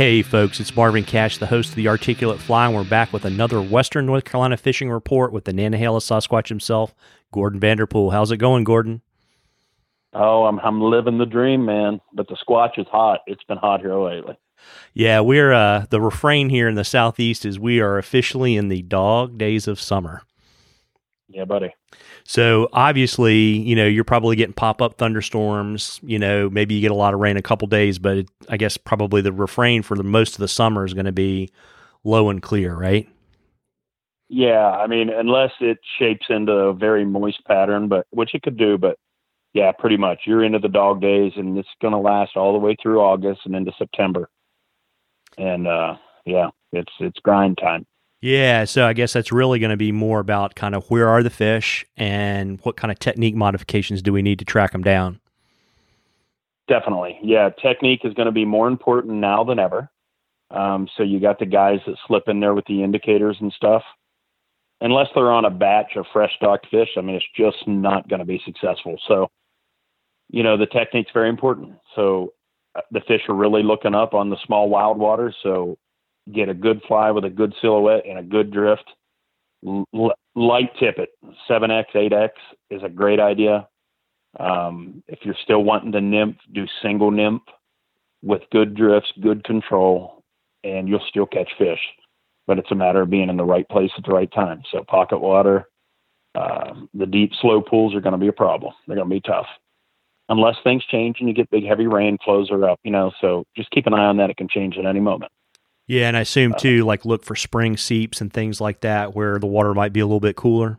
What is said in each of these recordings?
Hey, folks, it's Marvin Cash, the host of the Articulate Fly, and we're back with another Western North Carolina fishing report with the Nantahala Sasquatch himself, Gordon Vanderpool. How's it going, Gordon? Oh, I'm I'm living the dream, man. But the Squatch is hot. It's been hot here lately. Yeah, we're uh, the refrain here in the southeast is we are officially in the dog days of summer. Yeah, buddy. So obviously, you know, you're probably getting pop up thunderstorms. You know, maybe you get a lot of rain a couple days, but it, I guess probably the refrain for the most of the summer is going to be low and clear, right? Yeah, I mean, unless it shapes into a very moist pattern, but which it could do, but yeah, pretty much. You're into the dog days, and it's going to last all the way through August and into September. And uh, yeah, it's it's grind time. Yeah, so I guess that's really going to be more about kind of where are the fish and what kind of technique modifications do we need to track them down. Definitely, yeah. Technique is going to be more important now than ever. Um, so you got the guys that slip in there with the indicators and stuff. Unless they're on a batch of fresh stocked fish, I mean, it's just not going to be successful. So, you know, the technique's very important. So uh, the fish are really looking up on the small wild water. So get a good fly with a good silhouette and a good drift. L- light tippet, 7x, 8x is a great idea. Um, if you're still wanting to nymph, do single nymph with good drifts, good control, and you'll still catch fish. But it's a matter of being in the right place at the right time. So pocket water, uh, the deep, slow pools are going to be a problem. They're going to be tough unless things change and you get big, heavy rain, flows are up, you know. So just keep an eye on that. It can change at any moment. Yeah, and I assume uh, too, like look for spring seeps and things like that where the water might be a little bit cooler.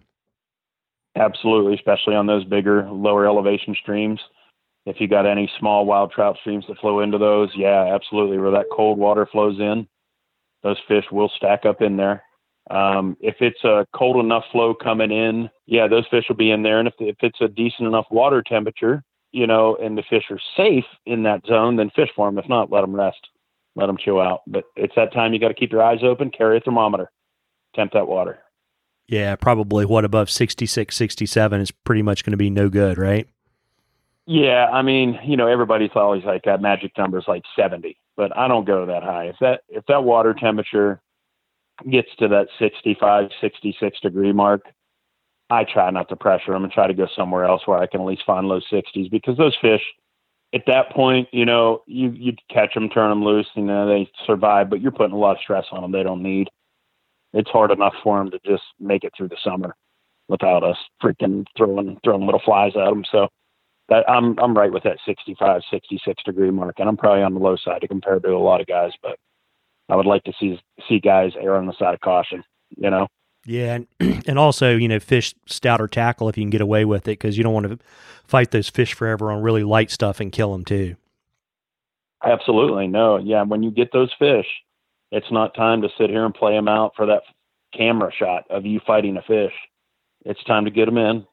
Absolutely, especially on those bigger, lower elevation streams. If you got any small wild trout streams that flow into those, yeah, absolutely. Where that cold water flows in, those fish will stack up in there. Um, if it's a cold enough flow coming in, yeah, those fish will be in there. And if, if it's a decent enough water temperature, you know, and the fish are safe in that zone, then fish for them. If not, let them rest let them chill out. But it's that time you got to keep your eyes open, carry a thermometer, temp that water. Yeah, probably what above 66, 67 is pretty much going to be no good, right? Yeah, I mean, you know, everybody's always like that magic number is like 70, but I don't go that high. If that if that water temperature gets to that 65, 66 degree mark, I try not to pressure them and try to go somewhere else where I can at least find low 60s because those fish – at that point, you know, you you catch them, turn them loose, you know, they survive, but you're putting a lot of stress on them. They don't need. It's hard enough for them to just make it through the summer without us freaking throwing throwing little flies at them. So that I'm I'm right with that 65, 66 degree mark, and I'm probably on the low side compared to a lot of guys, but I would like to see see guys err on the side of caution. You know. Yeah, and, and also you know fish stouter tackle if you can get away with it because you don't want to fight those fish forever on really light stuff and kill them too. Absolutely no, yeah. When you get those fish, it's not time to sit here and play them out for that camera shot of you fighting a fish. It's time to get them in,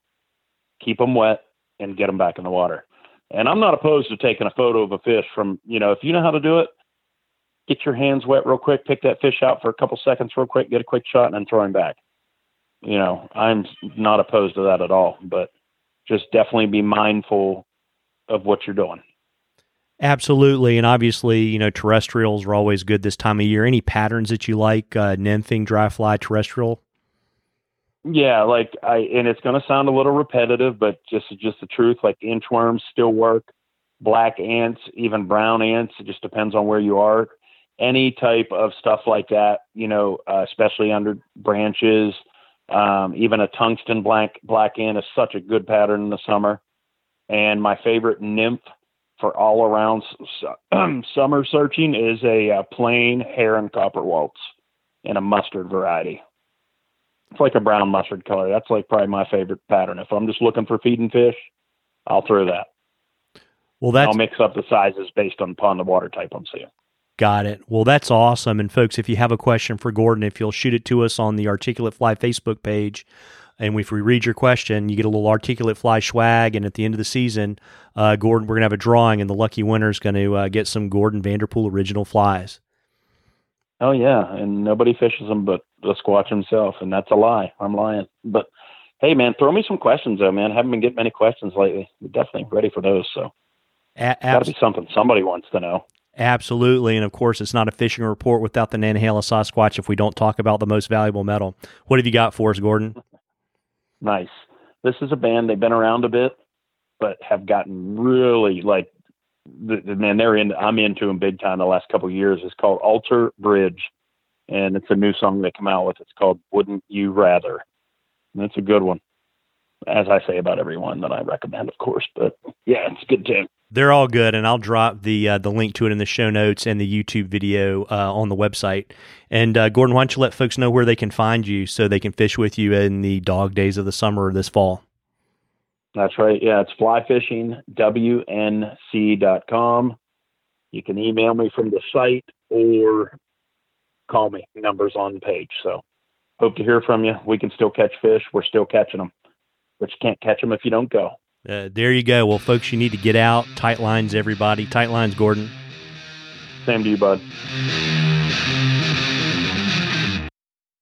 keep them wet, and get them back in the water. And I'm not opposed to taking a photo of a fish from you know if you know how to do it, get your hands wet real quick, pick that fish out for a couple seconds real quick, get a quick shot, and then throw him back. You know, I'm not opposed to that at all, but just definitely be mindful of what you're doing. Absolutely, and obviously, you know, terrestrials are always good this time of year. Any patterns that you like, uh, nymphing, dry fly, terrestrial? Yeah, like I, and it's going to sound a little repetitive, but just just the truth. Like inchworms still work, black ants, even brown ants. It just depends on where you are any type of stuff like that, you know, uh, especially under branches. Um, even a tungsten black black ant is such a good pattern in the summer. And my favorite nymph for all around summer searching is a, a uh, plain heron copper Walt's in a mustard variety. It's like a brown mustard color. That's like probably my favorite pattern. If I'm just looking for feeding fish, I'll throw that. Well, that's... I'll mix up the sizes based on upon the water type I'm seeing. Got it. Well, that's awesome. And folks, if you have a question for Gordon, if you'll shoot it to us on the Articulate Fly Facebook page, and if we read your question, you get a little Articulate Fly swag. And at the end of the season, uh, Gordon, we're gonna have a drawing, and the lucky winner is going to uh, get some Gordon Vanderpool original flies. Oh yeah, and nobody fishes them but the Squatch himself, and that's a lie. I'm lying. But hey, man, throw me some questions though, man. I haven't been getting many questions lately. We're definitely ready for those. So, a- got to be something somebody wants to know. Absolutely. And of course, it's not a fishing report without the Nantahala Sasquatch if we don't talk about the most valuable metal. What have you got for us, Gordon? Nice. This is a band, they've been around a bit, but have gotten really like, man, they're in, I'm into them big time the last couple years. It's called Alter Bridge. And it's a new song they come out with. It's called Wouldn't You Rather? And it's a good one, as I say about every one that I recommend, of course. But yeah, it's good tune. They're all good, and I'll drop the uh, the link to it in the show notes and the YouTube video uh, on the website. And uh, Gordon, why don't you let folks know where they can find you so they can fish with you in the dog days of the summer this fall? That's right. Yeah, it's flyfishingwnc.com. You can email me from the site or call me. Numbers on the page. So hope to hear from you. We can still catch fish. We're still catching them, but you can't catch them if you don't go. Uh, there you go. Well, folks, you need to get out. Tight lines, everybody. Tight lines, Gordon. Same to you, bud.